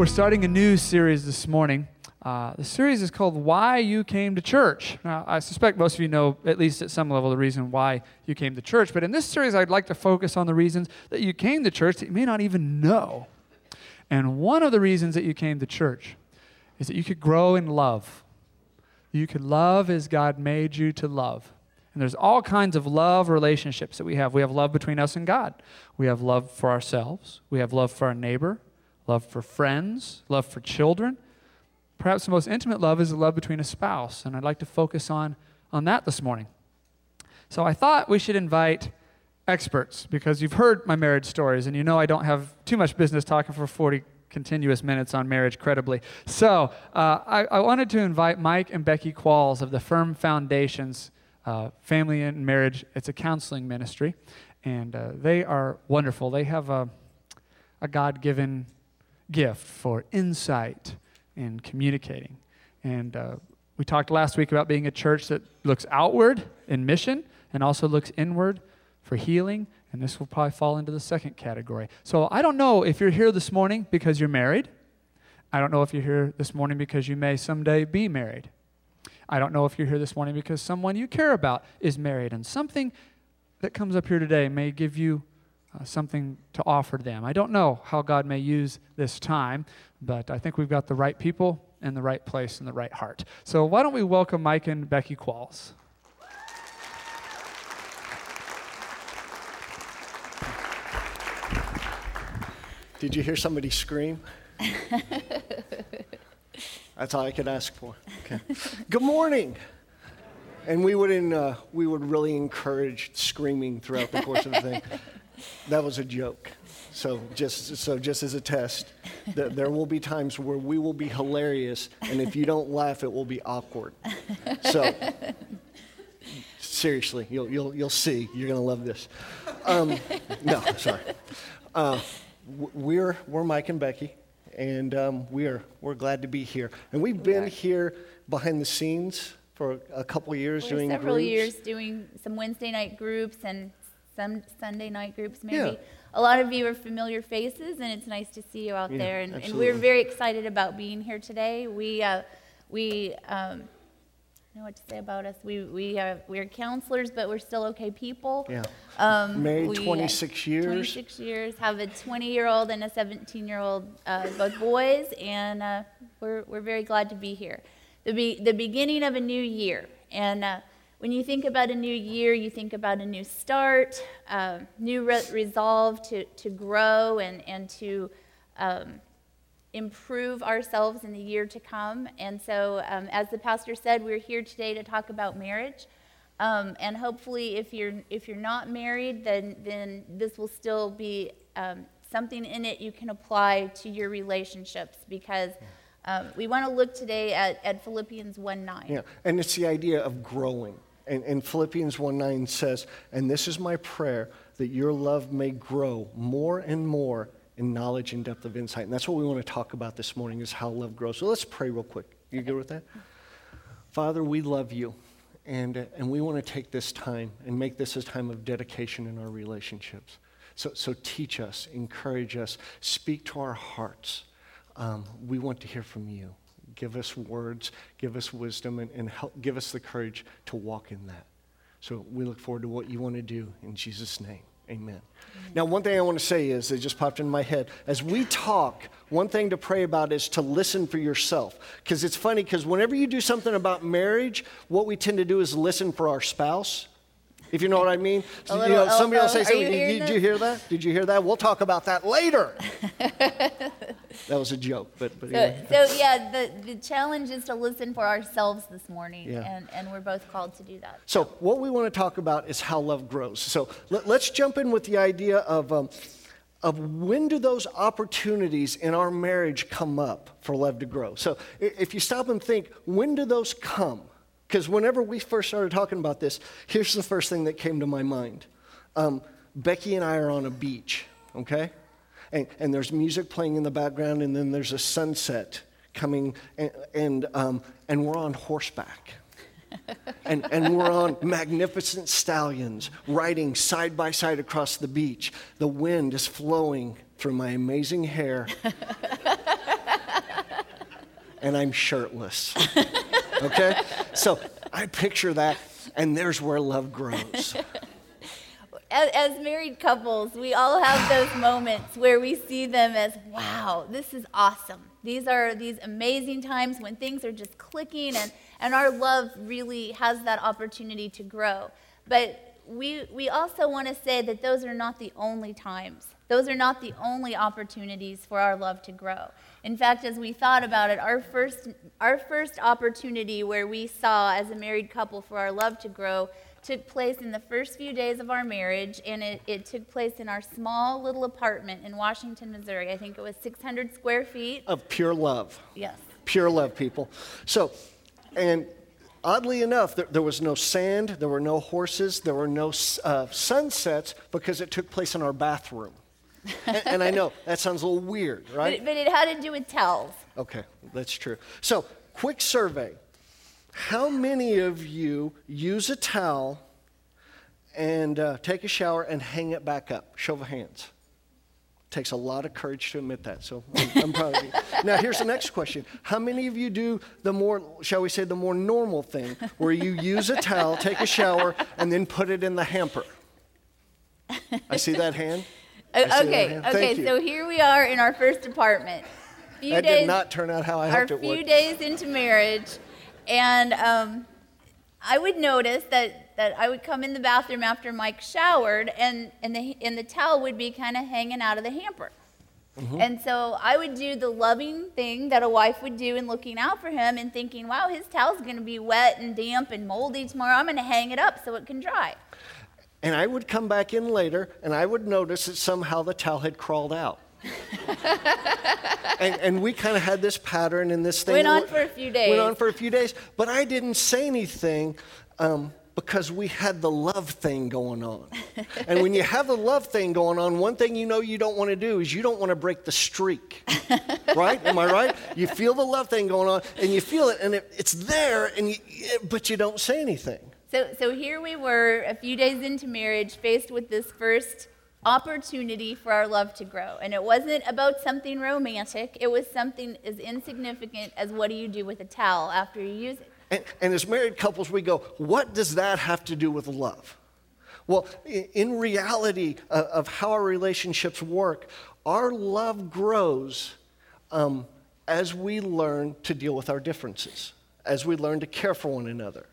We're starting a new series this morning. Uh, the series is called Why You Came to Church. Now, I suspect most of you know, at least at some level, the reason why you came to church. But in this series, I'd like to focus on the reasons that you came to church that you may not even know. And one of the reasons that you came to church is that you could grow in love. You could love as God made you to love. And there's all kinds of love relationships that we have. We have love between us and God. We have love for ourselves. We have love for our neighbor love for friends, love for children. Perhaps the most intimate love is the love between a spouse, and I'd like to focus on, on that this morning. So I thought we should invite experts because you've heard my marriage stories, and you know I don't have too much business talking for 40 continuous minutes on marriage credibly. So uh, I, I, wanted to invite Mike and Becky Qualls of the Firm Foundations uh, Family and Marriage. It's a counseling ministry, and uh, they are wonderful. They have a, a God given gift for insight and communicating. And uh, we talked last week about being a church that looks outward in mission and also looks inward for healing. And this will probably fall into the second category. So I don't know if you're here this morning because you're married. I don't know if you're here this morning because you may someday be married. I don't know if you're here this morning because someone you care about is married. And something that comes up here today may give you uh, something to offer them. I don't know how God may use this time, but I think we've got the right people in the right place and the right heart. So why don't we welcome Mike and Becky Qualls? Did you hear somebody scream? That's all I could ask for. Okay. Good morning. And we would, uh, we would really encourage screaming throughout the course of the thing. That was a joke. So just so just as a test, th- there will be times where we will be hilarious, and if you don't laugh, it will be awkward. So seriously, you'll you'll you'll see. You're gonna love this. Um, no, sorry. Uh, we're we're Mike and Becky, and um, we're we're glad to be here. And we've been here behind the scenes for a couple years for doing several groups. years doing some Wednesday night groups and some Sunday night groups, maybe. Yeah. A lot of you are familiar faces, and it's nice to see you out Yeah, there. And, and we're very excited about being here today. We, uh, we, um, know what to say about us. We, we are, we're counselors, but we're still okay people. Yeah. Um, Married we, uh, 26 years. 26 years. Have a 20 year old and a 17 year old, uh, both boys, and uh, we're, we're very glad to be here. The, be, the beginning of a new year. And uh, when you think about a new year, you think about a new start, uh, new re- resolve to, to grow and, and to um, improve ourselves in the year to come. And so, um, as the pastor said, we're here today to talk about marriage. Um, and hopefully, if you're if you're not married, then then this will still be um, something in it you can apply to your relationships because um, we want to look today at, at Philippians 1 9. Yeah, and it's the idea of growing. And, and Philippians 1 9 says, And this is my prayer, that your love may grow more and more in knowledge and depth of insight. And that's what we want to talk about this morning is how love grows. So let's pray real quick. You good with that? Father, we love you. And, and we want to take this time and make this a time of dedication in our relationships. So, so teach us, encourage us, speak to our hearts. Um, we want to hear from you. Give us words, give us wisdom, and, and help, give us the courage to walk in that. So we look forward to what you want to do in Jesus' name. Amen. Now, one thing I want to say is, it just popped in my head. As we talk, one thing to pray about is to listen for yourself. Because it's funny, because whenever you do something about marriage, what we tend to do is listen for our spouse. If you know what I mean. You know, somebody will say something. hearing Did you hear that? Did you hear that? We'll talk about that later. that was a joke, but, but So, anyway. so yeah, the, the challenge is to listen for ourselves this morning, Yeah. and, and we're both called to do that. So, what we want to talk about is how love grows. So, let, us jump in with the idea of, um, of when do those opportunities in our marriage come up for love to grow? So, if you stop and think, when do those come? Because whenever we first started talking about this, here's the first thing that came to my mind. Um, Becky and I are on a beach, okay? And, and there's music playing in the background, and then there's a sunset coming, and, and, um, and we're on horseback and, and we're on magnificent stallions riding side by side across the beach. The wind is flowing through my amazing hair. and I'm shirtless. okay? So I picture that, and there's where love grows. As, as married couples, we all have those moments where we see them as, wow, this is awesome. These are these amazing times when things are just clicking and, and our love really has that opportunity to grow. But we, we also want to say that those are not the only times. Those are not the only opportunities for our love to grow. In fact, as we thought about it, our first, our first opportunity where we saw as a married couple for our love to grow took place in the first few days of our marriage, and it, it took place in our small little apartment in Washington, Missouri. I think it was 600 square feet. Of pure love. Yes. Pure love, people. So, and oddly enough, there, there was no sand, there were no horses, there were no uh, sunsets because it took place in our bathroom. And, and, I know that sounds a little weird, right? But, but it had to do with towels. Okay, that's true. So, quick survey how many of you use a towel and uh, take a shower and hang it back up? Show of hands. Takes a lot of courage to admit that, so I'm, I'm proud of you. Now, here's the next question. How many of you do the more, shall we say, the more normal thing, where you use a towel, take a shower, and then put it in the hamper? I see that hand. Okay, okay, so here we are in our first apartment. Few that days, did not turn out how I hoped it would. A few days into marriage, and um, I would notice that, that I would come in the bathroom after Mike showered, and, and, the, and the towel would be kind of hanging out of the hamper. Mm-hmm. And so I would do the loving thing that a wife would do in looking out for him and thinking, wow, his towel's going to be wet and damp and moldy tomorrow. I'm going to hang it up so it can dry. And I would come back in later and I would notice that somehow the towel had crawled out. and, and, we kind of had this pattern and this thing. Went on for a few days. Went on for a few days. But I didn't say anything um, because we had the love thing going on. and when you have the love thing going on, one thing you know you don't want to do is you don't want to break the streak. right? Am I right? You feel the love thing going on and you feel it and it, it's there, and you, but you don't say anything. So, so here we were a few days into marriage, faced with this first opportunity for our love to grow. And it wasn't about something romantic, it was something as insignificant as what do you do with a towel after you use it. And, and as married couples, we go, what does that have to do with love? Well, in reality uh, of how our relationships work, our love grows um, as we learn to deal with our differences, as we learn to care for one another.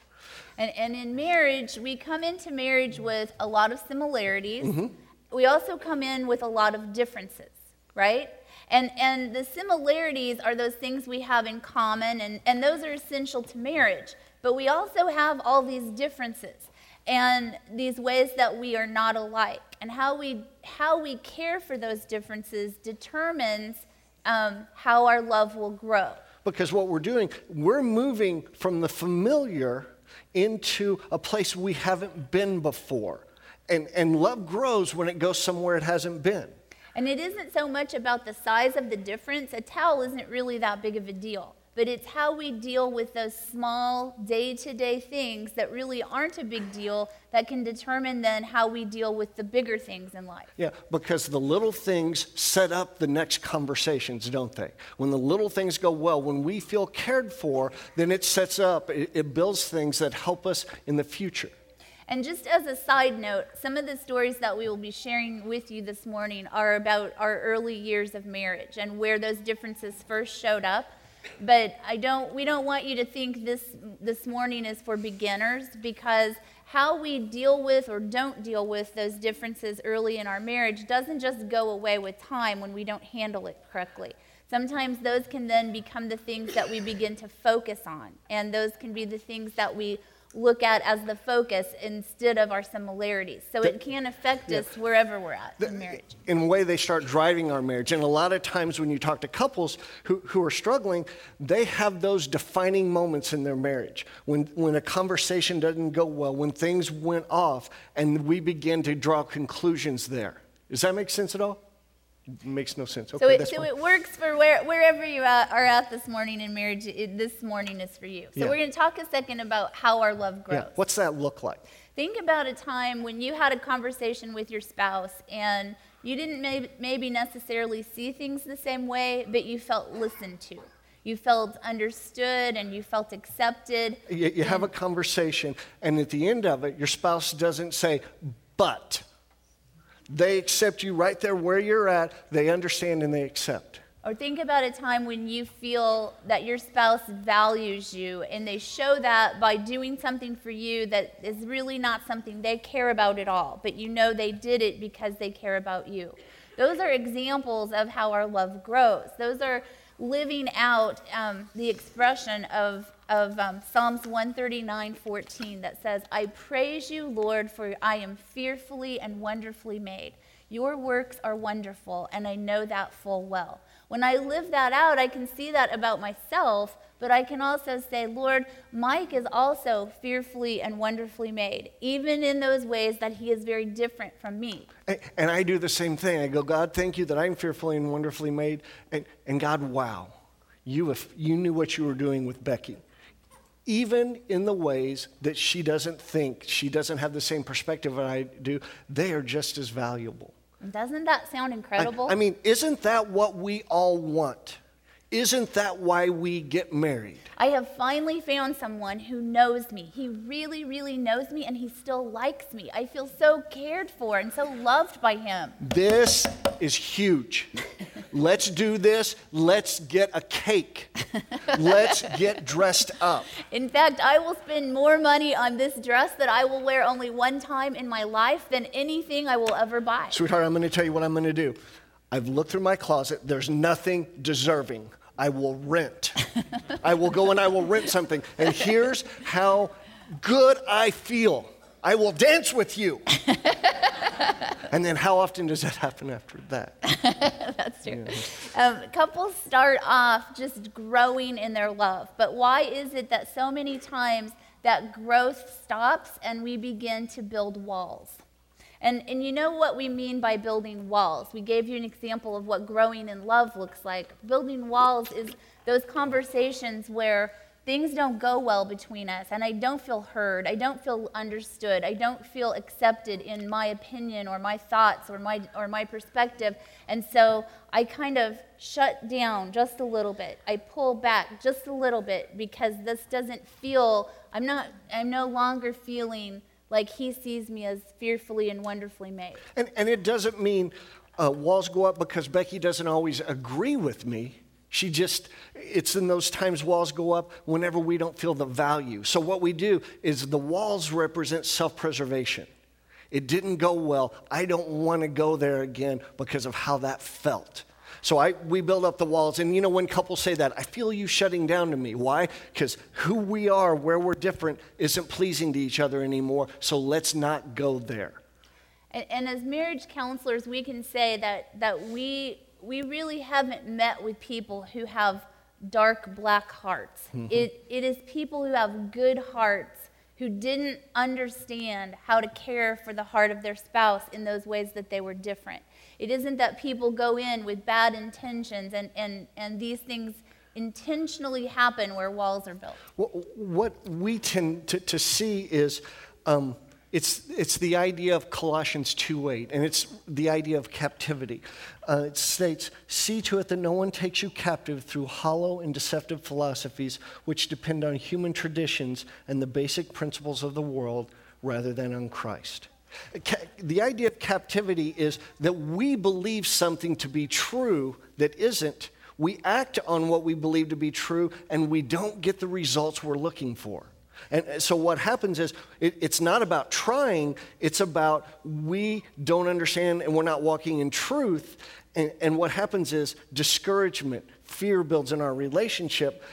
And, and in marriage, we come into marriage with a lot of similarities. Mm-hmm we also come in with a lot of differences, right? And, and the similarities are those things we have in common, and, and those are essential to marriage. But we also have all these differences and these ways that we are not alike. And how we, how we care for those differences determines um, how our love will grow. Because what we're doing, we're moving from the familiar into a place we haven't been before. And, and love grows when it goes somewhere it hasn't been. And it isn't so much about the size of the difference. A towel isn't really that big of a deal. But it's how we deal with those small day to day things that really aren't a big deal that can determine then how we deal with the bigger things in life. Yeah, because the little things set up the next conversations, don't they? When the little things go well, when we feel cared for, then it sets up, it, it builds things that help us in the future. And just as a side note, some of the stories that we will be sharing with you this morning are about our early years of marriage and where those differences first showed up. But I don't, we don't want you to think this, this morning is for beginners because how we deal with or don't deal with those differences early in our marriage doesn't just go away with time when we don't handle it correctly. Sometimes those can then become the things that we begin to focus on, and those can be the things that we look at as the focus instead of our similarities. So the, it can affect yeah. us wherever we're at the, in marriage. In a way, they start driving our marriage. And a lot of times when you talk to couples who, who are struggling, they have those defining moments in their marriage. When, when a conversation doesn't go well, when things went off, and we begin to draw conclusions there. Does that make sense at all? Makes no sense. Okay, so it, so it works for where, wherever you are at this morning in marriage. It, this morning is for you. So yeah. we're going to talk a second about how our love grows. Yeah. What's that look like? Think about a time when you had a conversation with your spouse and you didn't maybe, maybe necessarily see things the same way, but you felt listened to. you felt understood and you felt accepted. You, you have a conversation, and at the end of it, your spouse doesn't say, but. They accept you right there where you're at, they understand and they accept. Or think about a time when you feel that your spouse values you and they show that by doing something for you that is really not something they care about at all, but you know they did it because they care about you. Those are examples of how our love grows. Those are living out um, the expression of, of um, Psalms 139:14 that says, I praise you, Lord, for I am fearfully and wonderfully made. Your works are wonderful, and I know that full well. When I live that out, I can see that about myself, but I can also say, Lord, Mike is also fearfully and wonderfully made, even in those ways that he is very different from me. And I do the same thing. I go, God, thank you that I'm fearfully and wonderfully made. And, and God, wow, you, you knew what you were doing with Becky. Even in the ways that she doesn't think, she doesn't have the same perspective that I do, they are just as valuable. Doesn't that sound incredible? I, I mean, isn't that what we all want? Isn't that why we get married? I have finally found someone who knows me. He really, really knows me and he still likes me. I feel so cared for and so loved by him. This is huge. Let's do this. Let's get a cake. Let's get dressed up. In fact, I will spend more money on this dress that I will wear only one time in my life than anything I will ever buy. Sweetheart, I'm going to tell you what I'm going to do. I've looked through my closet. There's nothing deserving. I will rent. I will go and I will rent something. And here's how good I feel. I will dance with you. and then how often does that happen after that? That's true. Um, couples start off just growing in their love, but why is it that so many times that growth stops and we begin to build walls? And, and you know what we mean by building walls. We gave you an example of what growing in love looks like. Building walls is those conversations where things don't go well between us and I don't feel heard. I don't feel understood. I don't feel accepted in my opinion or my thoughts or my, or my perspective. And so I kind of shut down just a little bit. I pull back just a little bit because this doesn't feel, I'm not, I'm no longer feeling like he sees me as fearfully and wonderfully made. And, and it doesn't mean uh, walls go up because Becky doesn't always agree with me. She just, it's in those times walls go up whenever we don't feel the value. So, what we do is the walls represent self preservation. It didn't go well. I don't want to go there again because of how that felt. So I, we build up the walls. And you know, when couples say that, I feel you shutting down to me. Why? Because who we are, where we're different, isn't pleasing to each other anymore. So let's not go there. And, and as marriage counselors, we can say that, that we, we really haven't met with people who have dark black hearts. Mm-hmm. It, it is people who have good hearts who didn't understand how to care for the heart of their spouse in those ways that they were different. It isn't that people go in with bad intentions and, and, and these things intentionally happen where walls are built. What we tend to, to see is um, it's, it's the idea of Colossians 2.8, and it's the idea of captivity. Uh, it states, See to it that no one takes you captive through hollow and deceptive philosophies which depend on human traditions and the basic principles of the world rather than on Christ. The idea of captivity is that we believe something to be true that isn't. We act on what we believe to be true, and we don't get the results we're looking for. And so what happens is it, it's not about trying, it's about we don't understand and we're not walking in truth. And, and what happens is discouragement, fear builds in our relationship.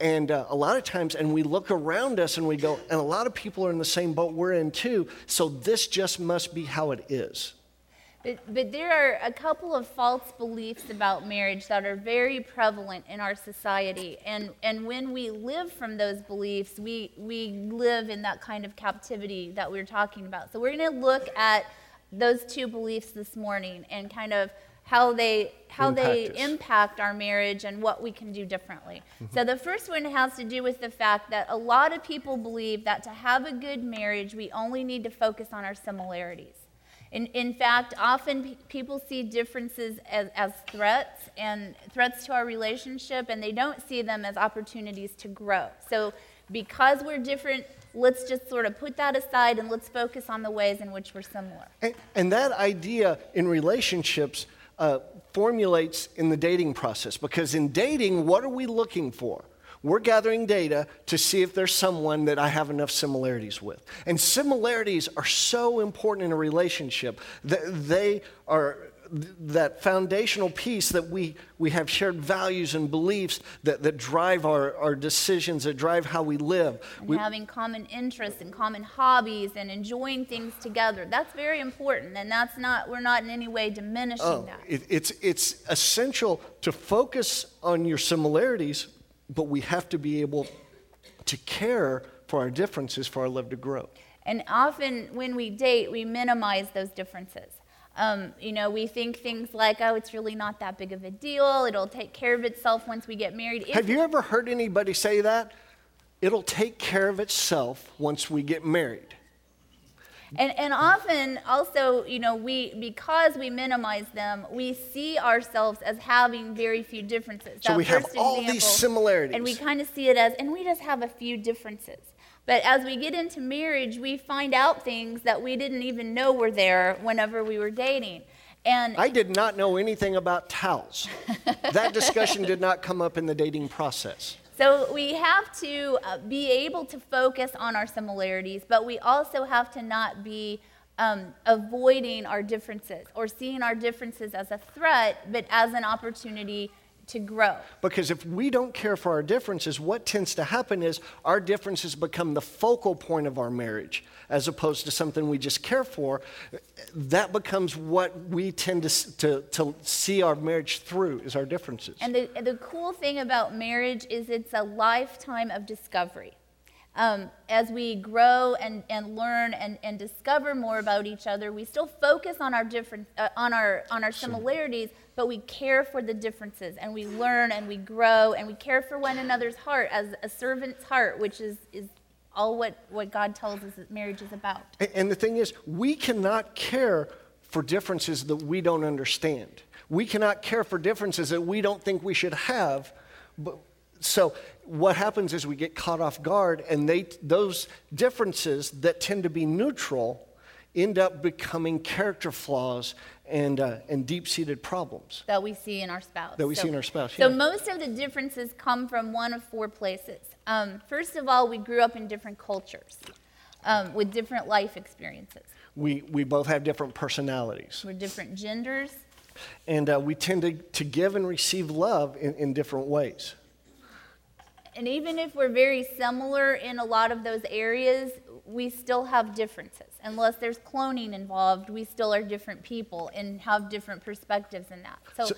And uh, a lot of times, and we look around us and we go, and a lot of people are in the same boat we're in too, so this just must be how it is. But, but there are a couple of false beliefs about marriage that are very prevalent in our society. And, and when we live from those beliefs, we, we live in that kind of captivity that we we're talking about. So we're going to look at those two beliefs this morning and kind of how they how impact they us. impact our marriage and what we can do differently. Mm-hmm. So the first one has to do with the fact that a lot of people believe that to have a good marriage we only need to focus on our similarities. In, in fact, often pe- people see differences as, as threats and threats to our relationship, and they don't see them as opportunities to grow. So, because we're different, let's just sort of put that aside and let's focus on the ways in which we're similar. And, and that idea in relationships uh, formulates in the dating process because in dating, what are we looking for? We're gathering data to see if there's someone that I have enough similarities with. And similarities are so important in a relationship that they are that foundational piece that we, we have shared values and beliefs that, that drive our, our decisions, that drive how we live. And We- having common interests and common hobbies and enjoying things together. That's very important, and that's not, we're not in any way diminishing Oh, that. it, it's, it's essential to focus on your similarities, but we have to be able to care for our differences for our love to grow. And often when we date, we minimize those differences. Um, you know, we think things like, oh, it's really not that big of a deal. It'll take care of itself once we get married. If- Have you ever heard anybody say that? It'll take care of itself once we get married. And, and often also, you know, we, because we minimize them, we see ourselves as having very few differences. So That we have all these similarities. And we kind of see it as, and we just have a few differences. But as we get into marriage, we find out things that we didn't even know were there whenever we were dating. And I did not know anything about towels. that discussion did not come up in the dating process. So we have to uh, be able to focus on our similarities, but we also have to not be um, avoiding our differences or seeing our differences as a threat, but as an opportunity to grow. Because if we don't care for our differences, what tends to happen is our differences become the focal point of our marriage as opposed to something we just care for. That becomes what we tend to, to, to see our marriage through is our differences. And the, the cool thing about marriage is it's a lifetime of discovery. Um, as we grow and, and learn and, and discover more about each other, we still focus on our different uh, on our on our similarities, but we care for the differences and we learn and we grow and we care for one another's heart as a servant's heart, which is is all what, what God tells us that marriage is about. A- And the thing is, we cannot care for differences that we don't understand. We cannot care for differences that we don't think we should have. But, so what happens is we get caught off guard, and they, those differences that tend to be neutral end up becoming character flaws and, uh, and deep-seated problems. that we see in our spouse. That we see in our spouse, So most of the differences come from one of four places. Um, first of all, we grew up in different cultures um, with different life experiences. We, we both have different personalities, We're different genders. and uh, we tend to, to give and receive love in, in different ways. And even if we're very similar in a lot of those areas, we still have differences. Unless there's cloning involved, we still are different people and have different perspectives in that. So, So,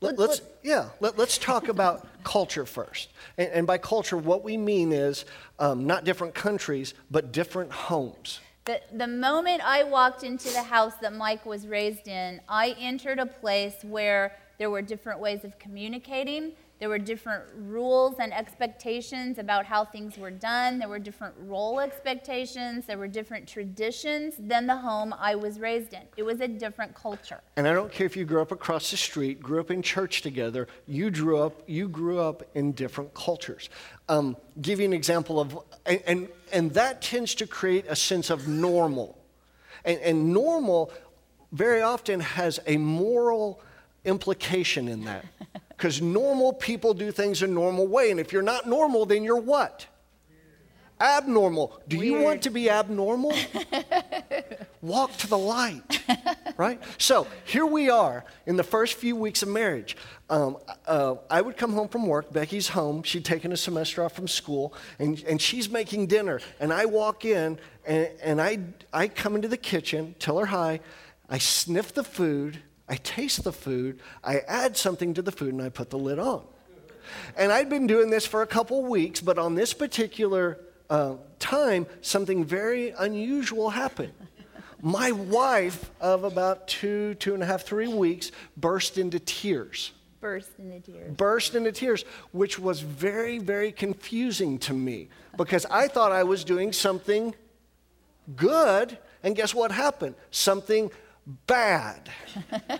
let, us yeah, let, us talk about culture first. And, and by culture, what we mean is um, not different countries, but different homes. The, the moment I walked into the house that Mike was raised in, I entered a place where there were different ways of communicating. There were different rules and expectations about how things were done. There were different role expectations. There were different traditions than the home I was raised in. It was a different culture. And I don't care if you grew up across the street, grew up in church together, you grew up, you grew up in different cultures. Um, give you an example of, and, and, and that tends to create a sense of normal. And, and normal very often has a moral implication in that. Because normal people do things a normal way. And if you're not normal, then you're what? Abnormal. Do you want to be abnormal? Walk to the light, right? So here we are in the first few weeks of marriage. Um, uh, I would come home from work. Becky's home. She'd taken a semester off from school, and, and she's making dinner. And I walk in, and, and I, I come into the kitchen, tell her hi. I sniff the food. I taste the food. I add something to the food, and I put the lid on. And I'd been doing this for a couple weeks, but on this particular uh, time, something very unusual happened. My wife of about two, two and a half, three weeks burst into tears. Burst into tears. Burst into tears, which was very, very confusing to me because I thought I was doing something good, and guess what happened? Something bad.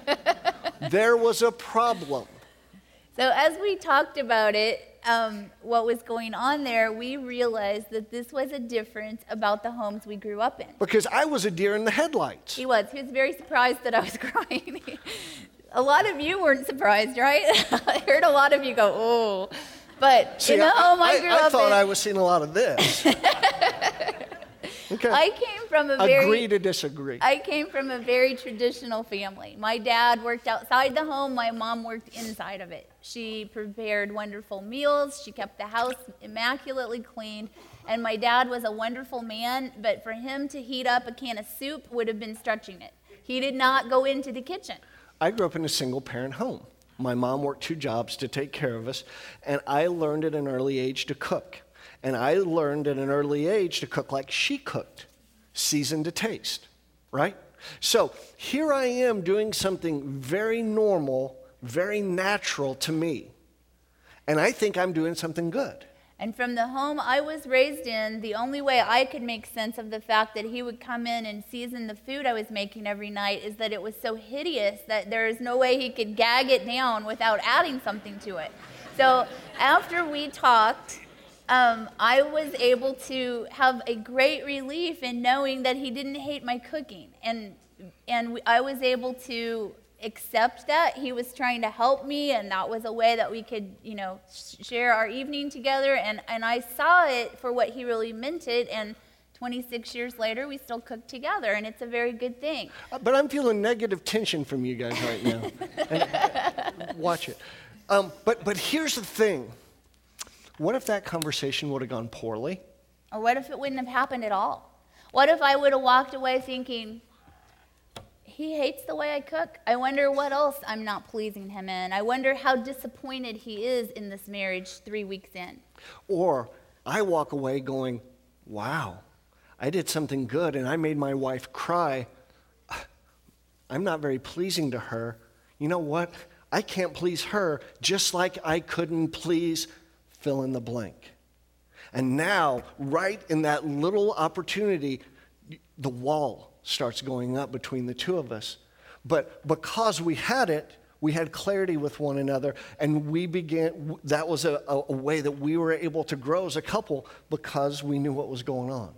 there was a problem. So, as we talked about it, um, what was going on there, we realized that this was a difference about the homes we grew up in. Because I was a deer in the headlights. He was. He was very surprised that I was crying. a lot of you weren't surprised, right? I heard a lot of you go, oh. But See, in the I, home I, I, grew I up thought in, I was seeing a lot of this. Okay. I came from a very Agree to disagree. I came from a very traditional family. My dad worked outside the home, my mom worked inside of it. She prepared wonderful meals, she kept the house immaculately clean, and my dad was a wonderful man, but for him to heat up a can of soup would have been stretching it. He did not go into the kitchen. I grew up in a single parent home. My mom worked two jobs to take care of us, and I learned at an early age to cook. And I learned at an early age to cook like she cooked, seasoned to taste, right? So here I am doing something very normal, very natural to me. And I think I'm doing something good. And from the home I was raised in, the only way I could make sense of the fact that he would come in and season the food I was making every night is that it was so hideous that there is no way he could gag it down without adding something to it. So after we talked, um, I was able to have a great relief in knowing that he didn't hate my cooking. And, and I was able to accept that he was trying to help me and that was a way that we could you know share our evening together and, and i saw it for what he really meant it and 26 years later we still cook together and it's a very good thing Uh, But I'm feeling negative tension from you guys right now. And- watch it. Um, but, but here's the thing what if that conversation would have gone poorly? or what if it wouldn't have happened at all what if i would have walked away thinking he hates the way I cook. I wonder what else I'm not pleasing him in. I wonder how disappointed he is in this marriage three weeks in. Or I walk away going, wow, I did something good and I made my wife cry. I'm not very pleasing to her. You know what? I can't please her just like I couldn't please fill in the blank. And now, right in that little opportunity, the wall starts going up between the two of us. But because we had it, we had clarity with one another, and we began, that was a, a, way that we were able to grow as a couple because we knew what was going on.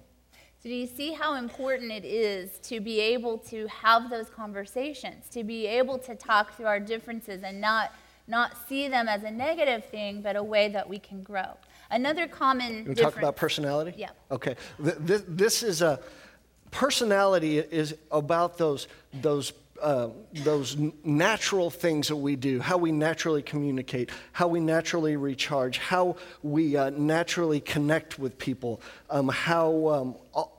So, do you see how important it is to be able to have those conversations, to be able to talk through our differences and not, not see them as a negative thing, but a way that we can grow? Another common You want to difference. talk about personality? Yeah. Okay. Th- th- this is a personality is about those those uh, those natural things that we do, how we naturally communicate, how we naturally recharge, how we uh, naturally connect with people, um, how um,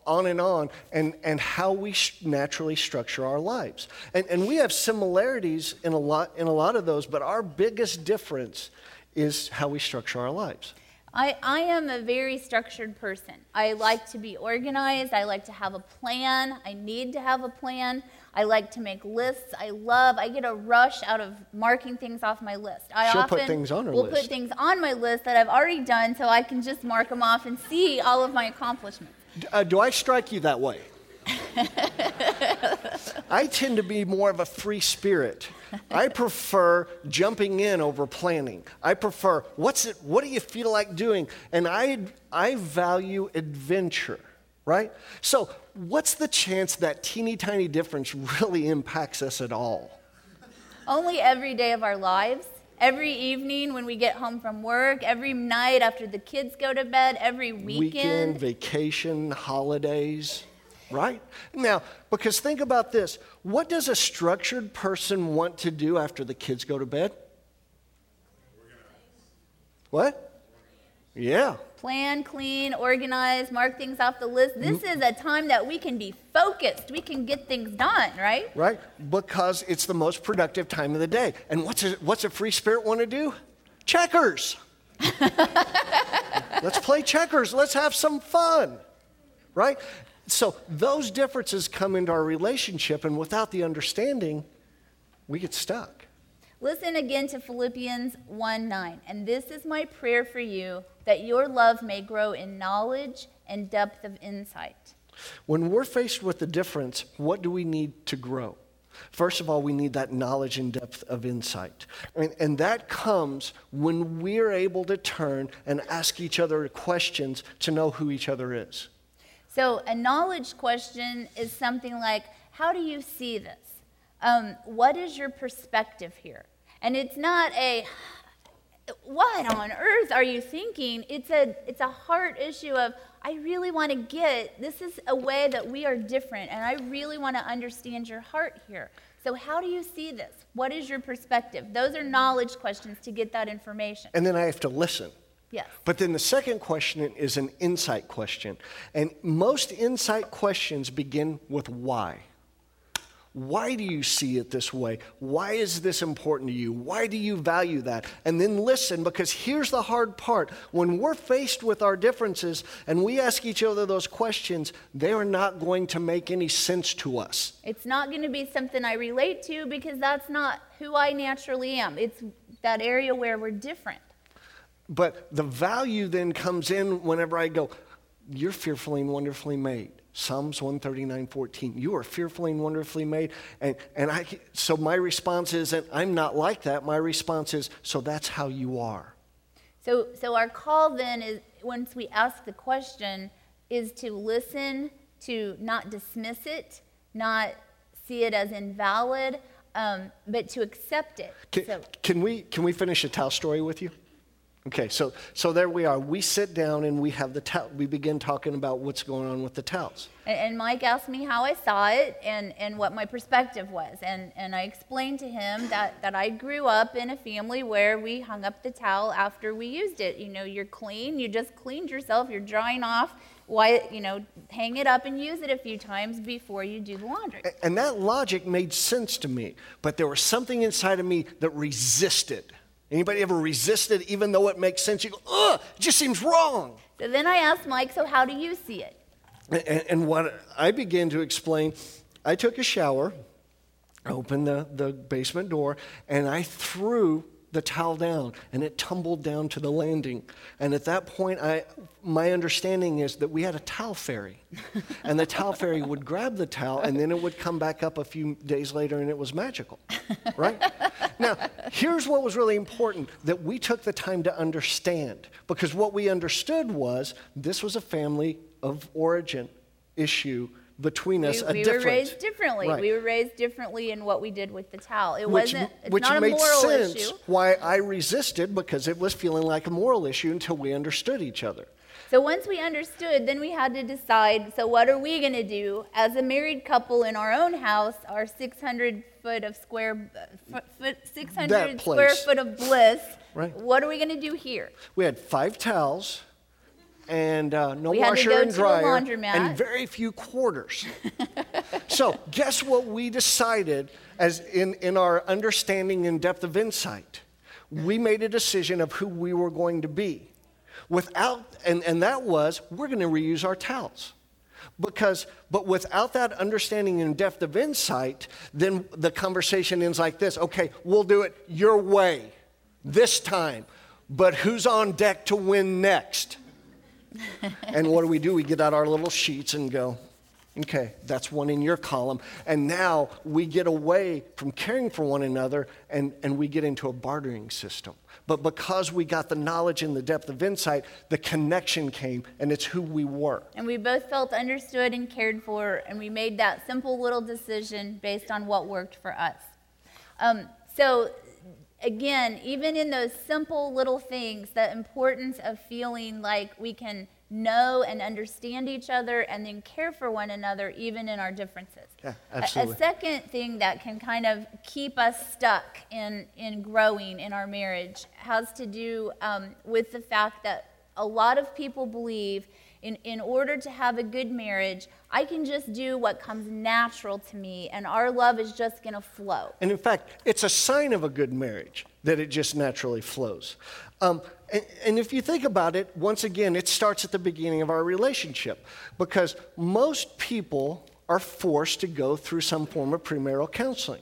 on and on, and, and how we sh- naturally structure our lives. And, and we have similarities in a, lot, in a lot of those, but our biggest difference is how we structure our lives. I, I am a very structured person. I like to be organized. I like to have a plan. I need to have a plan. I like to make lists. I love, I get a rush out of marking things off my list. I She'll often put things on her will list. put things on my list that I've already done so I can just mark them off and see all of my accomplishments. D- Uh, do I strike you that way? I tend to be more of a free spirit. I prefer jumping in over planning. I prefer what's it what do you feel like doing? And I I value adventure, right? So, what's the chance that teeny tiny difference really impacts us at all? Only every day of our lives, every evening when we get home from work, every night after the kids go to bed, every weekend, vacation, holidays, right? Now, because think about this what does a structured person want to do after the kids go to bed? What? Yeah. Plan, clean, organize, mark things off the list. This mm-hmm. is a time that we can be focused. We can get things done, right? Right? Because it's the most productive time of the day. And what's a, what's a free spirit want to do? Checkers. Let's play checkers. Let's have some fun. Right? So those differences come into our relationship, and without the understanding, we get stuck. Listen again to Philippians 1 9. And this is my prayer for you that your love may grow in knowledge and depth of insight. When we're faced with the difference, what do we need to grow? First of all, we need that knowledge and depth of insight. And, and, that comes when we're able to turn and ask each other questions to know who each other is. So, a knowledge question is something like How do you see this? Um, what is your perspective here? And it's not a what on earth are you thinking? It's a it's a heart issue of I really want to get this is a way that we are different and I really want to understand your heart here. So how do you see this? What is your perspective? Those are knowledge questions to get that information. And then I have to listen. Yes. But then the second question is an insight question. And most insight questions begin with why. Why do you see it this way? Why is this important to you? Why do you value that? And then listen, because here's the hard part. When we're faced with our differences and we ask each other those questions, they are not going to make any sense to us. It's not going to be something I relate to because that's not who I naturally am. It's that area where we're different. But the value then comes in whenever I go, You're fearfully and wonderfully made. Psalms 139, 14. You are fearfully and wonderfully made. And, and I, so my response isn't, I'm not like that. My response is, so that's how you are. So, so our call then is, once we ask the question, is to listen, to not dismiss it, not see it as invalid, um, but to accept it. Can, so, can, we, can we finish a towel story with you? Okay, so, so there we are. We sit down and we have the towel. We begin talking about what's going on with the towels. And, and, Mike asked me how I saw it and, and what my perspective was. And, and I explained to him that, that I grew up in a family where we hung up the towel after we used it. You know, you're clean, you just cleaned yourself, you're drying off. Why, you know, hang it up and use it a few times before you do the laundry. And that logic made sense to me, but there was something inside of me that resisted Anybody ever resisted even though it makes sense? You go, ugh, it just seems wrong. So then I asked Mike, so how do you see it? And, and what I began to explain, I took a shower, opened the, the basement door, and I threw the towel down and it tumbled down to the landing. And at that point, I, my understanding is that we had a towel fairy. and the towel fairy would grab the towel and then it would come back up a few days later and it was magical. Right? now, here's what was really important that we took the time to understand because what we understood was this was a family of origin issue between us we, we were raised differently. Right. We were raised differently in what we did with the towel. It which, wasn't. It's which not made a moral sense issue. Why I resisted because it was feeling like a moral issue until we understood each other. So once we understood, then we had to decide. So what are we going to do as a married couple in our own house? Our 600 foot of square, uh, foot, 600 square foot of bliss. Right. What are we going to do here? We had five towels and uh, no we washer and dryer and very few quarters. so guess what we decided as in, in our understanding and depth of insight? We made a decision of who we were going to be. Without, and, and that was, we're going to reuse our towels. Because, but without that understanding and depth of insight, then the conversation ends like this okay, we'll do it your way this time, but who's on deck to win next? and what do we do? We get out our little sheets and go, okay, that's one in your column. And now we get away from caring for one another and, and we get into a bartering system. But because we got the knowledge and the depth of insight, the connection came and it's who we were. And we both felt understood and cared for, and we made that simple little decision based on what worked for us. Um, so again, even in those simple little things, the importance of feeling like we can know and understand each other and then care for one another even in our differences. Yeah, absolutely. A, a second thing that can kind of keep us stuck in, in growing in our marriage has to do um, with the fact that a lot of people believe in, in order to have a good marriage, I can just do what comes natural to me, and our love is just going to flow. And in fact, it's a sign of a good marriage that it just naturally flows. Um, and, and if you think about it, once again, it starts at the beginning of our relationship because most people are forced to go through some form of premarital counseling.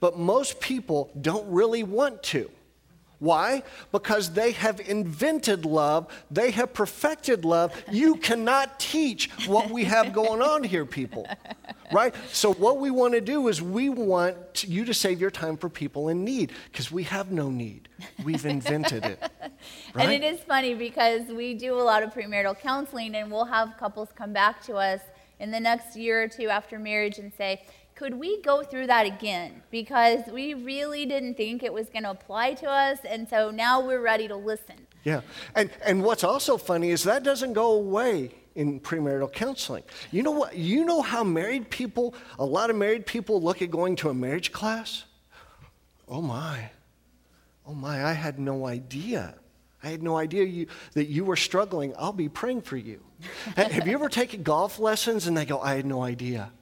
But most people don't really want to. Why? Because they have invented love, they have perfected love. You cannot teach what we have going on here, people. right? So, what we want to do is we want you to save your time for people in need because we have no need. We've invented it. Right? And it is funny because we do a lot of premarital counseling, and we'll have couples come back to us in the next year or two after marriage and say, could we go through that again? Because we really didn't think it was going to apply to us, and so now we're ready to listen. Yeah. And, and what's also funny is that doesn't go away in premarital counseling. You know what? You know how married people, a lot of married people look at going to a marriage class? Oh my. Oh my, I had no idea. I had no idea you, that you were struggling. I'll be praying for you. Have you ever taken golf lessons and they go, I had no idea?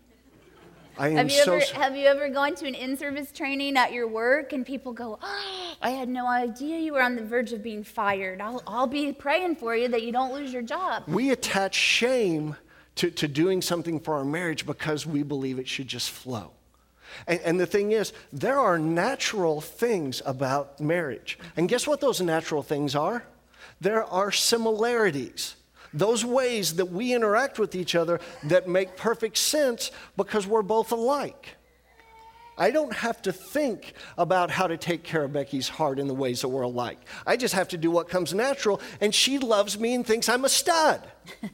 I am have you so ever have you ever gone to an in-service training at your work and people go, oh, "I had no idea you were on the verge of being fired. I'll I'll be praying for you that you don't lose your job." We attach shame to, to doing something for our marriage because we believe it should just flow. And, and the thing is, there are natural things about marriage. And guess what those natural things are? There are similarities those ways that we interact with each other that make perfect sense because we're both alike. I don't have to think about how to take care of Becky's heart in the ways that we're alike. I just have to do what comes natural, and she loves me and thinks I'm a stud.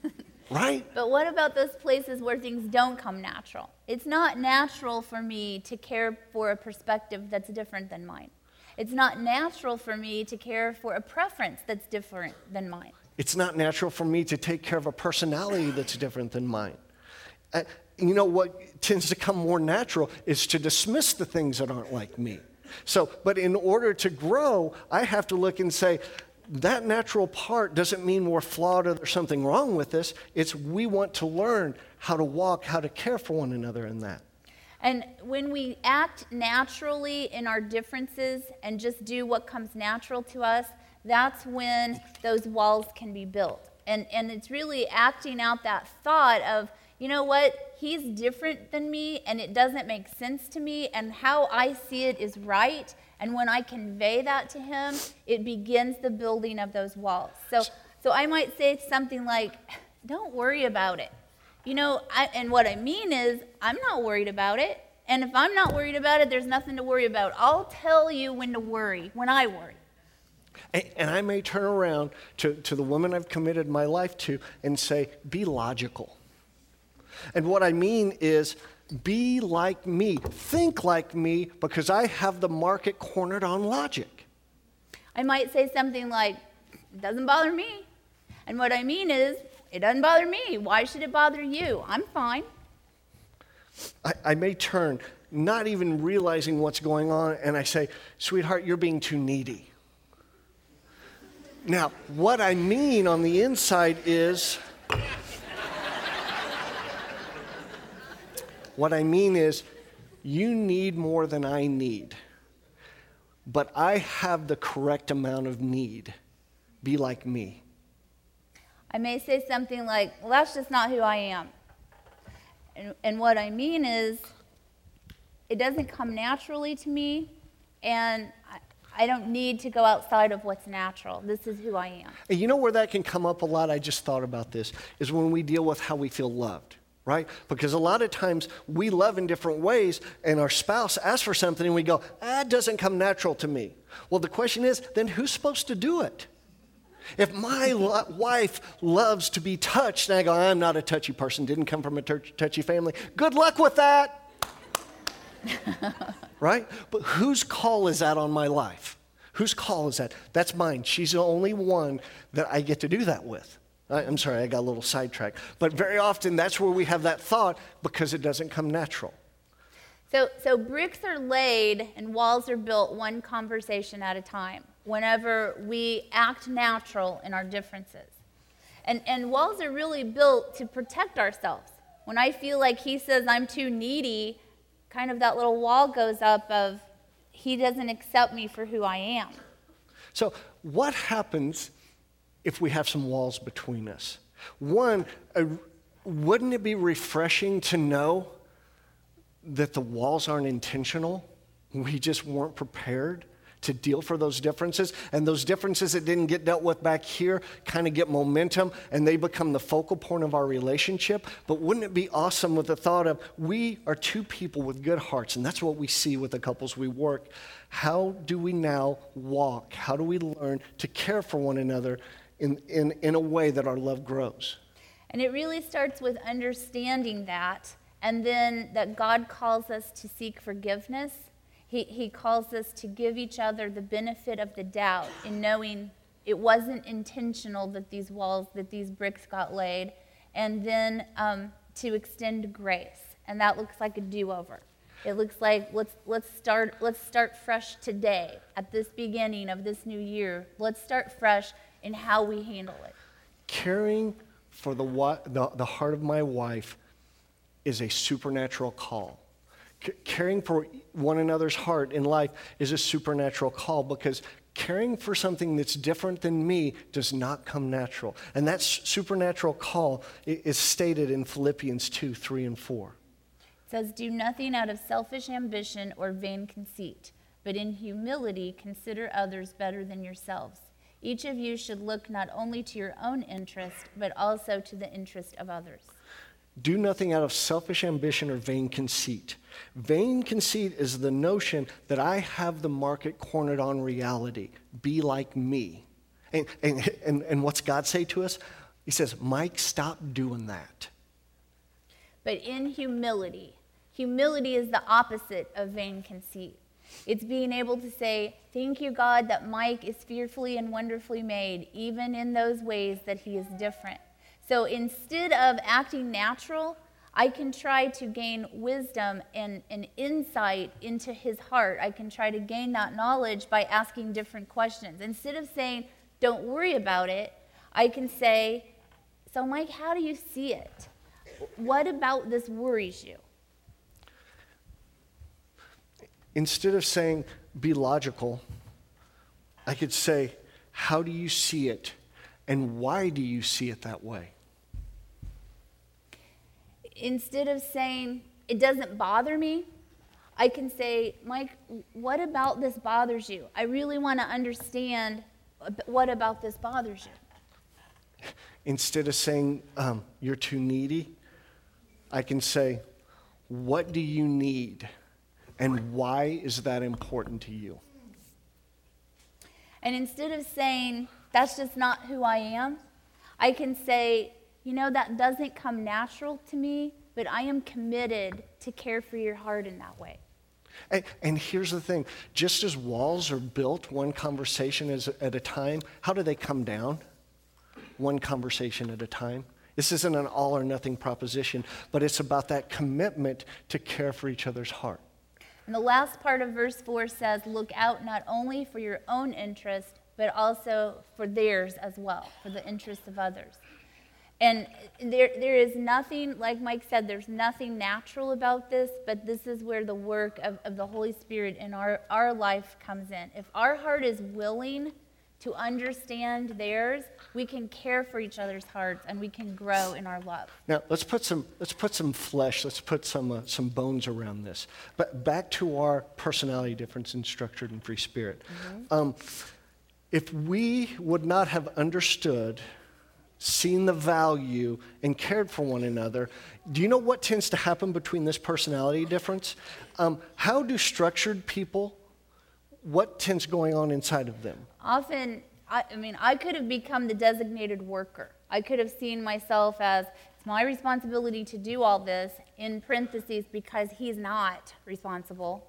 right? But what about those places where things don't come natural? It's not natural for me to care for a perspective that's different than mine. It's not natural for me to care for a preference that's different than mine. It's not natural for me to take care of a personality that's different than mine. Uh, you know what tends to come more natural is to dismiss the things that aren't like me. So, but in order to grow, I have to look and say, that natural part doesn't mean we're flawed or there's something wrong with us. It's we want to learn how to walk, how to care for one another in that. And when we act naturally in our differences and just do what comes natural to us, that's when those walls can be built. And, and it's really acting out that thought of, you know what, he's different than me and it doesn't make sense to me, and how I see it is right. And when I convey that to him, it begins the building of those walls. So, so I might say something like, don't worry about it. You know, I, and what I mean is, I'm not worried about it. And if I'm not worried about it, there's nothing to worry about. I'll tell you when to worry, when I worry. And I may turn around to, to the woman I've committed my life to and say, be logical. And what I mean is, be like me, think like me, because I have the market cornered on logic. I might say something like, it doesn't bother me. And what I mean is, it doesn't bother me. Why should it bother you? I'm fine. I, I may turn, not even realizing what's going on, and I say, sweetheart, you're being too needy. Now, what I mean on the inside is what I mean is you need more than I need, but I have the correct amount of need. Be like me. I may say something like, Well, that's just not who I am. And, and what I mean is, it doesn't come naturally to me, and I don't need to go outside of what's natural. This is who I am. And you know where that can come up a lot? I just thought about this, is when we deal with how we feel loved, right? Because a lot of times we love in different ways, and our spouse asks for something, and we go, that doesn't come natural to me. Well, the question is, then who's supposed to do it? If my lo- wife loves to be touched, and I go, I'm not a touchy person, didn't come from a touchy family, good luck with that. right? But whose call is that on my life? Whose call is that? That's mine. She's the only one that I get to do that with. I, I'm sorry, I got a little sidetracked. But very often that's where we have that thought because it doesn't come natural. So, so bricks are laid and walls are built one conversation at a time whenever we act natural in our differences. And, and walls are really built to protect ourselves. When I feel like he says I'm too needy, kind of that little wall goes up of he doesn't accept me for who I am. So, what happens if we have some walls between us? One, uh, wouldn't it be refreshing to know that the walls aren't intentional? We just weren't prepared to deal for those differences. And those differences that didn't get dealt with back here kind of get momentum and they become the focal point of our relationship. But wouldn't it be awesome with the thought of we are two people with good hearts, and that's what we see with the couples we work. How do we now walk? How do we learn to care for one another in, in, in a way that our love grows? And it really starts with understanding that, and then that God calls us to seek forgiveness. He, he calls us to give each other the benefit of the doubt in knowing it wasn't intentional that these walls, that these bricks got laid, and then um, to extend grace. And that looks like a do over. It looks like let's, let's, start, let's start fresh today at this beginning of this new year. Let's start fresh in how we handle it. Caring for the, the, the heart of my wife is a supernatural call. Caring for one another's heart in life is a supernatural call because caring for something that's different than me does not come natural. And that supernatural call is stated in Philippians 2 3 and 4 It says, Do nothing out of selfish ambition or vain conceit, but in humility consider others better than yourselves. Each of you should look not only to your own interest, but also to the interest of others. Do nothing out of selfish ambition or vain conceit. Vain conceit is the notion that I have the market cornered on reality. Be like me. And, and, and, and what's God say to us? He says, Mike, stop doing that. But in humility, Humility is the opposite of vain conceit. It's being able to say, Thank you, God, that Mike is fearfully and wonderfully made, even in those ways that he is different. So instead of acting natural, I can try to gain wisdom and, and insight into his heart. I can try to gain that knowledge by asking different questions. Instead of saying, Don't worry about it, I can say, So, Mike, how do you see it? What about this worries you? Instead of saying, be logical, I could say, how do you see it? And why do you see it that way? Instead of saying, it doesn't bother me, I can say, Mike, what about this bothers you? I really want to understand what about this bothers you. Instead of saying, um, you're too needy, I can say, what do you need? And why is that important to you? And instead of saying, that's just not who I am, I can say, you know, that doesn't come natural to me, but I am committed to care for your heart in that way. And, and here's the thing just as walls are built one conversation at a time, how do they come down? One conversation at a time. This isn't an all or nothing proposition, but it's about that commitment to care for each other's heart. And the last part of verse 4 says, Look out not only for your own interest, but also for theirs as well, for the interests of others. And there, there is nothing, like Mike said, there's nothing natural about this, but this is where the work of, of the Holy Spirit in our, our life comes in. If our heart is willing to understand theirs, we can care for each other's hearts and we can grow in our love. Now, let's put some, let's put some flesh, let's put some, uh, some bones around this. But back to our personality difference in structured and free spirit. Mm-hmm. Um, if we would not have understood, seen the value, and cared for one another, do you know what tends to happen between this personality difference? Um, how do structured people what tends going on inside of them? Often, I, I mean, I could have become the designated worker. I could have seen myself as it's my responsibility to do all this, in parentheses, because he's not responsible.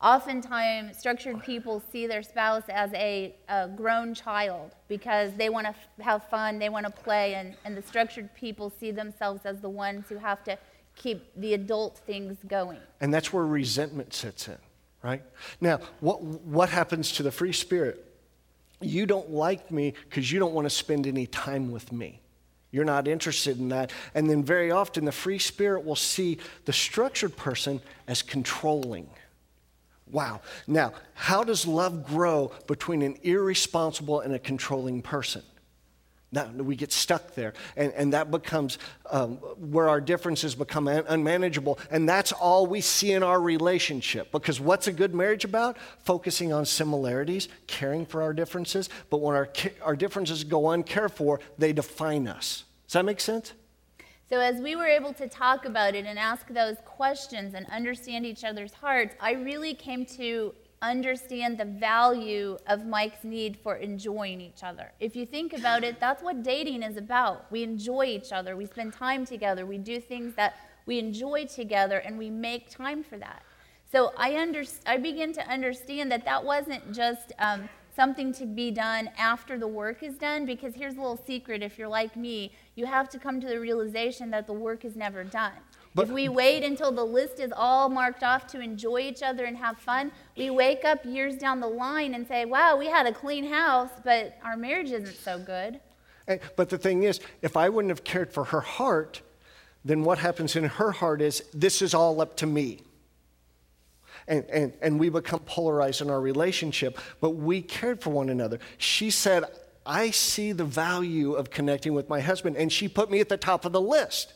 Oftentimes, structured people see their spouse as a, a grown child because they want to f- have fun, they want to play, and, and the structured people see themselves as the ones who have to keep the adult things going. And that's where resentment sets in right? Now, what, what happens to the free spirit? You don't like me because you don't want to spend any time with me. You're not interested in that. And then very often the free spirit will see the structured person as controlling. Wow. Now, how does love grow between an irresponsible and a controlling person? Now we get stuck there, and, and that becomes um, where our differences become un- unmanageable, and that's all we see in our relationship. Because what's a good marriage about? Focusing on similarities, caring for our differences, but when our, our differences go uncared for, they define us. Does that make sense? So, as we were able to talk about it and ask those questions and understand each other's hearts, I really came to understand the value of Mike's need for enjoying each other. If you think about it, that's what dating is about. We enjoy each other, we spend time together, we do things that we enjoy together, and we make time for that. So I, under, I begin to understand that that wasn't just um, something to be done after the work is done, because here's a little secret if you're like me, you have to come to the realization that the work is never done. But, if we wait until the list is all marked off to enjoy each other and have fun, we wake up years down the line and say, wow, we had a clean house, but our marriage isn't so good. But the thing is, if I wouldn't have cared for her heart, then what happens in her heart is, this is all up to me. And, and, and we become polarized in our relationship, but we cared for one another. She said, I see the value of connecting with my husband, and she put me at the top of the list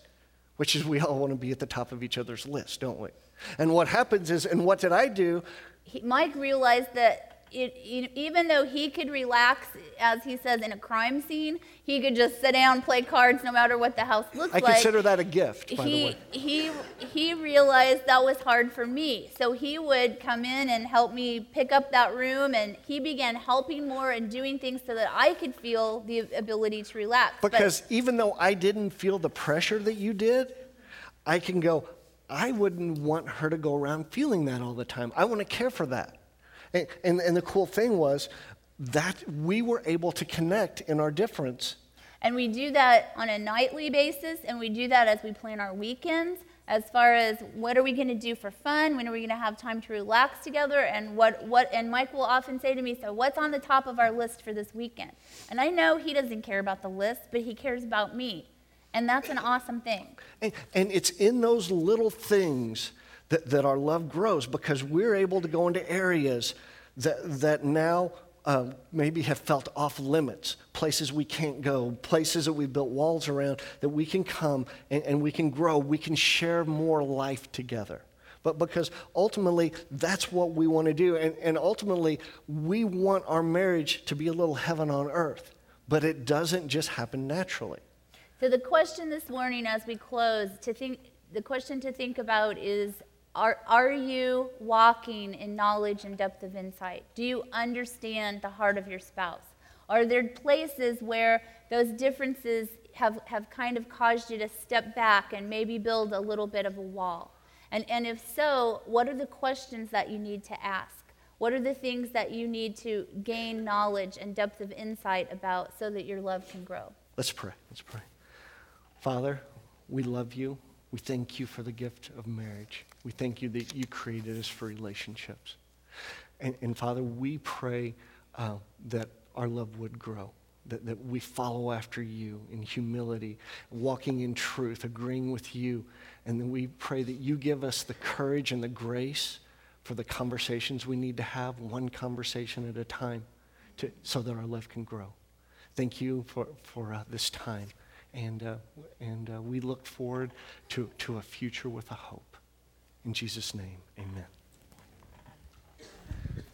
which is we all want to be at the top of each other's list, don't we? And what happens is, and what did I do? He, Mike realized that it, it, even though he could relax, as he says, in a crime scene, he could just sit down, play cards, no matter what the house looked I like. I consider that a gift. he he he realized that was hard for me, so he would come in and help me pick up that room, and he began helping more and doing things so that I could feel the ability to relax. Because but, even though I didn't feel the pressure that you did, I can go. I wouldn't want her to go around feeling that all the time. I want to care for that. And, and, and the cool thing was that we were able to connect in our difference. And we do that on a nightly basis, and we do that as we plan our weekends, as far as what are we going to do for fun, when are we going to have time to relax together, and what, what, and Mike will often say to me, so what's on the top of our list for this weekend? And I know he doesn't care about the list, but he cares about me. And that's an awesome thing. And, and it's in those little things that, that our love grows because we're able to go into areas that, that now um, maybe have felt off limits, places we can't go, places that we've built walls around, that we can come and, and we can grow, we can share more life together. But because ultimately, that's what we want to do. And, and ultimately, we want our marriage to be a little heaven on earth. But it doesn't just happen naturally. So, the question this morning as we close, to think, the question to think about is are, are you walking in knowledge and depth of insight? Do you understand the heart of your spouse? Are there places where those differences have, have kind of caused you to step back and maybe build a little bit of a wall? And, and if so, what are the questions that you need to ask? What are the things that you need to gain knowledge and depth of insight about so that your love can grow? Let's pray. Let's pray. Father, we love you. We thank you for the gift of marriage. We thank you that you created us for relationships. And, and Father, we pray uh, that our love would grow, that, that we follow after you in humility, walking in truth, agreeing with you. And then we pray that you give us the courage and the grace for the conversations we need to have, one conversation at a time, to, so that our love can grow. Thank you for, for uh, this time. And, uh, and uh, we look forward to, to a future with a hope. In Jesus' name, amen.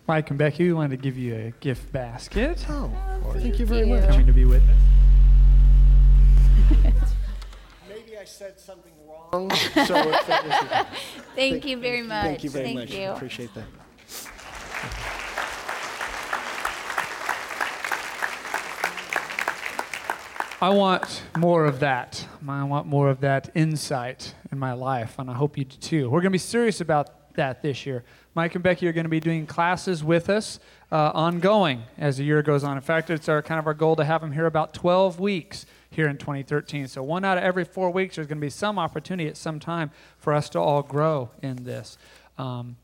Mike and Becky, we wanted to give you a gift basket. Oh, oh thank you very much. For coming to be with us. Maybe I said something wrong. So thank, thank, you very much. Thank you very thank much. You. Appreciate that. I want more of that. I want more of that insight in my life, and I hope you do too. We're going to be serious about that this year. Mike and Becky are going to be doing classes with us uh, ongoing as the year goes on. In fact, it's our kind of our goal to have them here about 12 weeks here in 2013. So one out of every four weeks, there's going to be some opportunity at some time for us to all grow in this. Um,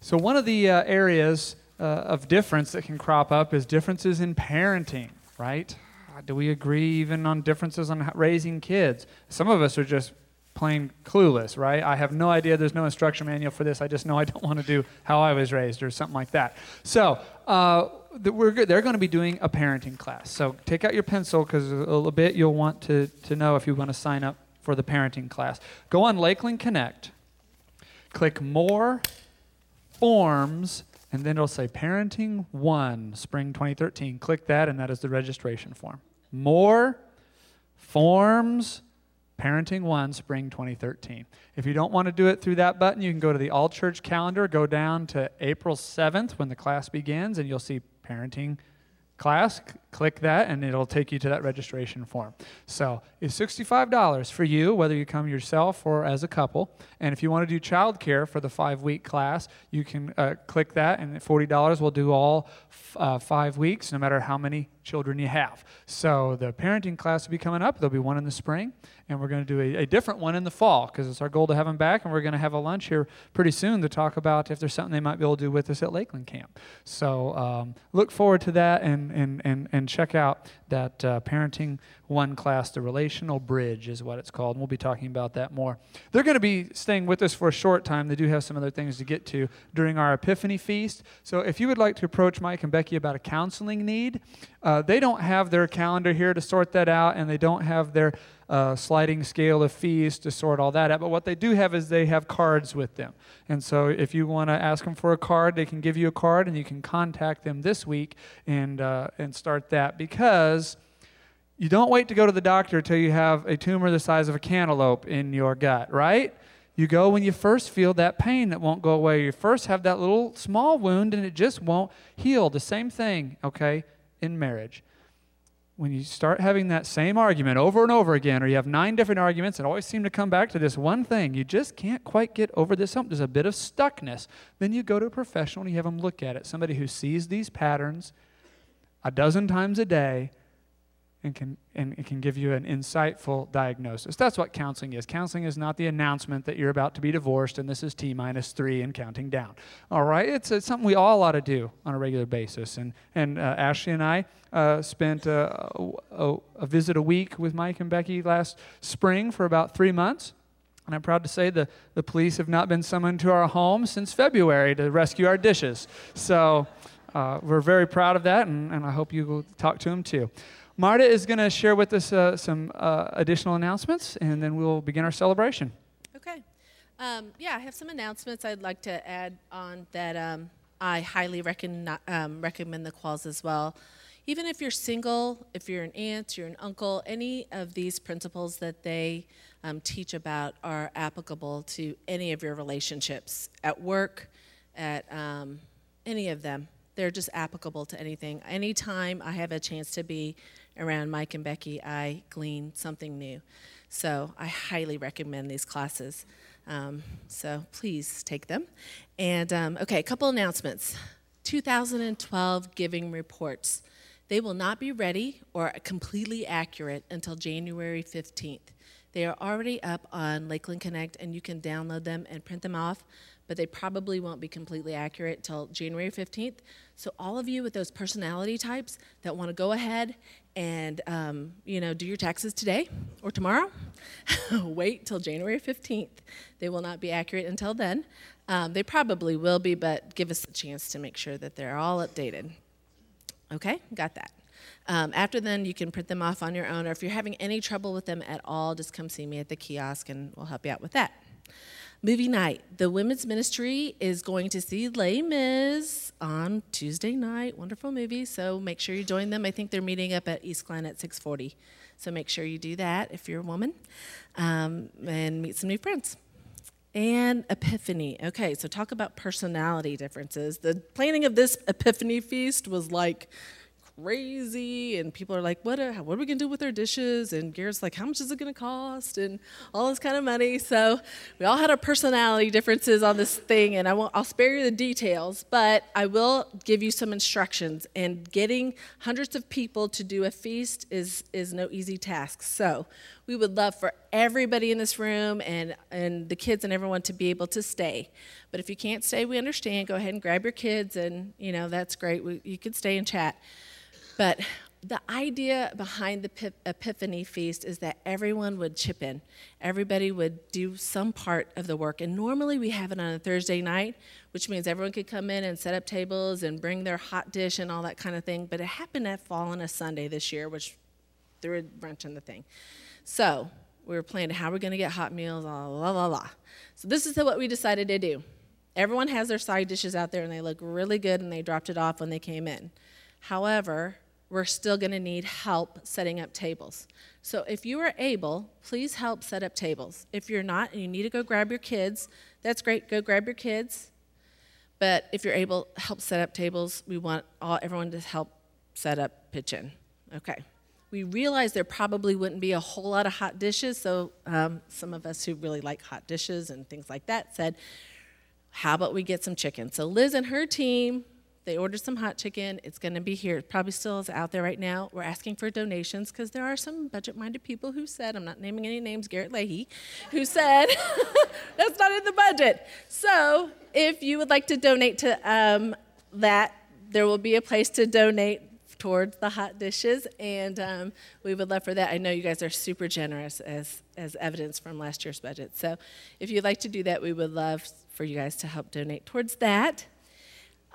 so one of the uh, areas uh, of difference that can crop up is differences in parenting, right? Do we agree even on differences on raising kids? Some of us are just plain clueless, right? I have no idea. There's no instruction manual for this. I just know I don't want to do how I was raised or something like that. So, uh, we're. They're going to be doing a parenting class. So take out your pencil because a little bit you'll want to, to know if you want to sign up for the parenting class. Go on Lakeland Connect, click More Forms, and then it'll say Parenting 1, Spring 2013. Click that, and that is the registration form. More Forms, Parenting 1, Spring 2013. If you don't want to do it through that button, you can go to the all church calendar, go down to April 7th when the class begins, and you'll see Parenting class. Click that, and it'll take you to that registration form. So it's $65 for you, whether you come yourself or as a couple. And if you want to do childcare for the five week class, you can uh, click that, and $40 will do all uh, five weeks, no matter how many children you have. So the parenting class will be coming up. There'll be one in the spring, and we're going to do a, a different one in the fall because it's our goal to have them back. And we're going to have a lunch here pretty soon to talk about if there's something they might be able to do with us at Lakeland Camp. So um, look forward to that and, and, and, and check out that uh, Parenting One class. The Relational Bridge is what it's called. And we'll be talking about that more. They're going to be staying with us for a short time. They do have some other things to get to during our Epiphany Feast. So if you would like to approach Mike and Becky about a counseling need, uh, they don't have their calendar here to sort that out, and they don't have their uh, sliding scale of fees to sort all that out. But what they do have is they have cards with them. And so if you want to ask them for a card, they can give you a card, and you can contact them this week and, uh, and start that because you don't wait to go to the doctor until you have a tumor the size of a cantaloupe in your gut, right? You go when you first feel that pain that won't go away. You first have that little small wound and it just won't heal. The same thing, okay, in marriage. When you start having that same argument over and over again, or you have nine different arguments that always seem to come back to this one thing, you just can't quite get over this hump. There's a bit of stuckness. Then you go to a professional and you have them look at it. Somebody who sees these patterns a dozen times a day and can and it can give you an insightful diagnosis. That's what counseling is. Counseling is not the announcement that you're about to be divorced and this is T minus three and counting down. All right, it's, it's something we all ought to do on a regular basis. And and uh, Ashley and I uh, spent uh, a, a visit a week with Mike and Becky last spring for about three months. And I'm proud to say the, the police have not been summoned to our home since February to rescue our dishes. So uh, we're very proud of that, and, and I hope you will talk to them too. Marta is going to share with us uh, some uh, additional announcements, and then we'll begin our celebration. Okay. Um, yeah, I have some announcements I'd like to add on that um, I highly um, recommend the Qualls as well. Even if you're single, if you're an aunt, you're an uncle, any of these principles that they um, teach about are applicable to any of your relationships at work, at um, any of them. They're just applicable to anything. Anytime I have a chance to be around Mike and Becky, I glean something new. So I highly recommend these classes. Um, so please take them. And um, okay, a couple announcements. 2012 giving reports. They will not be ready or completely accurate until January 15th. They are already up on Lakeland Connect, and you can download them and print them off, but they probably won't be completely accurate till January 15th. So all of you with those personality types that want to go ahead and um, you know do your taxes today or tomorrow, wait till January 15th. They will not be accurate until then. Um, they probably will be, but give us a chance to make sure that they're all updated. Okay, got that. Um, after then, you can print them off on your own, or if you're having any trouble with them at all, just come see me at the kiosk and we'll help you out with that. Movie night. The women's ministry is going to see Les Mis on Tuesday night. Wonderful movie. So make sure you join them. I think they're meeting up at East Glen at 640. So make sure you do that if you're a woman um, and meet some new friends. And Epiphany. Okay, so talk about personality differences. The planning of this Epiphany feast was like crazy and people are like what are, what are we going to do with our dishes and garrett's like how much is it going to cost and all this kind of money so we all had our personality differences on this thing and i won't i'll spare you the details but i will give you some instructions and getting hundreds of people to do a feast is is no easy task so we would love for everybody in this room and, and the kids and everyone to be able to stay. But if you can't stay, we understand. Go ahead and grab your kids, and you know that's great. We, you can stay and chat. But the idea behind the Epiphany Feast is that everyone would chip in. Everybody would do some part of the work. And normally we have it on a Thursday night, which means everyone could come in and set up tables and bring their hot dish and all that kind of thing. But it happened to fall on a Sunday this year, which threw a wrench in the thing. So we were planning how we're going to get hot meals, la la la la. So this is what we decided to do. Everyone has their side dishes out there and they look really good and they dropped it off when they came in. However, we're still going to need help setting up tables. So if you are able, please help set up tables. If you're not and you need to go grab your kids, that's great. Go grab your kids. But if you're able, help set up tables. We want all, everyone to help set up, pitch in. Okay. We realized there probably wouldn't be a whole lot of hot dishes, so um, some of us who really like hot dishes and things like that said, how about we get some chicken? So Liz and her team they ordered some hot chicken. It's going to be here. It probably still is out there right now. We're asking for donations because there are some budget minded people who said, I'm not naming any names, Garrett Leahy, who said, that's not in the budget. So if you would like to donate to um, that, there will be a place to donate towards the hot dishes, and um, we would love for that. I know you guys are super generous, as as evidence from last year's budget. So, if you'd like to do that, we would love for you guys to help donate towards that.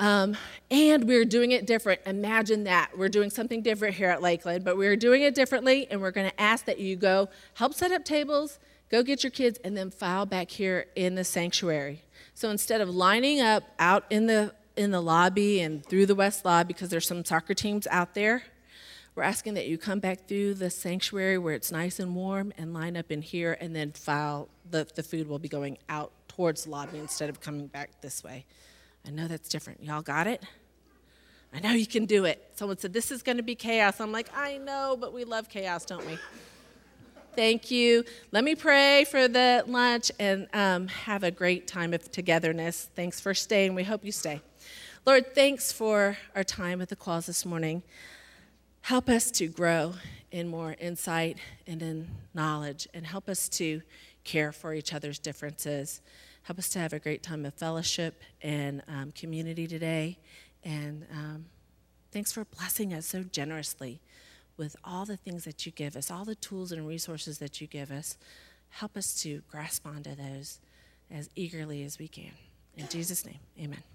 Um, and we're doing it different. Imagine that. We're doing something different here at Lakeland, but we're doing it differently, and we're going to ask that you go help set up tables, go get your kids, and then file back here in the sanctuary. So instead of lining up out in the in the lobby and through the west lobby because there's some soccer teams out there, we're asking that you come back through the sanctuary where it's nice and warm and line up in here and then file the, the food will be going out towards the lobby instead of coming back this way. I know that's different. Y'all got it? I know you can do it. Someone said, This is going to be chaos. I'm like, I know, but we love chaos, don't we? Thank you. Let me pray for the lunch and um, have a great time of togetherness. Thanks for staying. We hope you stay. Lord, thanks for our time at the Qualls this morning. Help us to grow in more insight and in knowledge, and help us to care for each other's differences. Help us to have a great time of fellowship and um, community today. And um, thanks for blessing us so generously with all the things that you give us, all the tools and resources that you give us. Help us to grasp onto those as eagerly as we can. In Jesus' name, amen.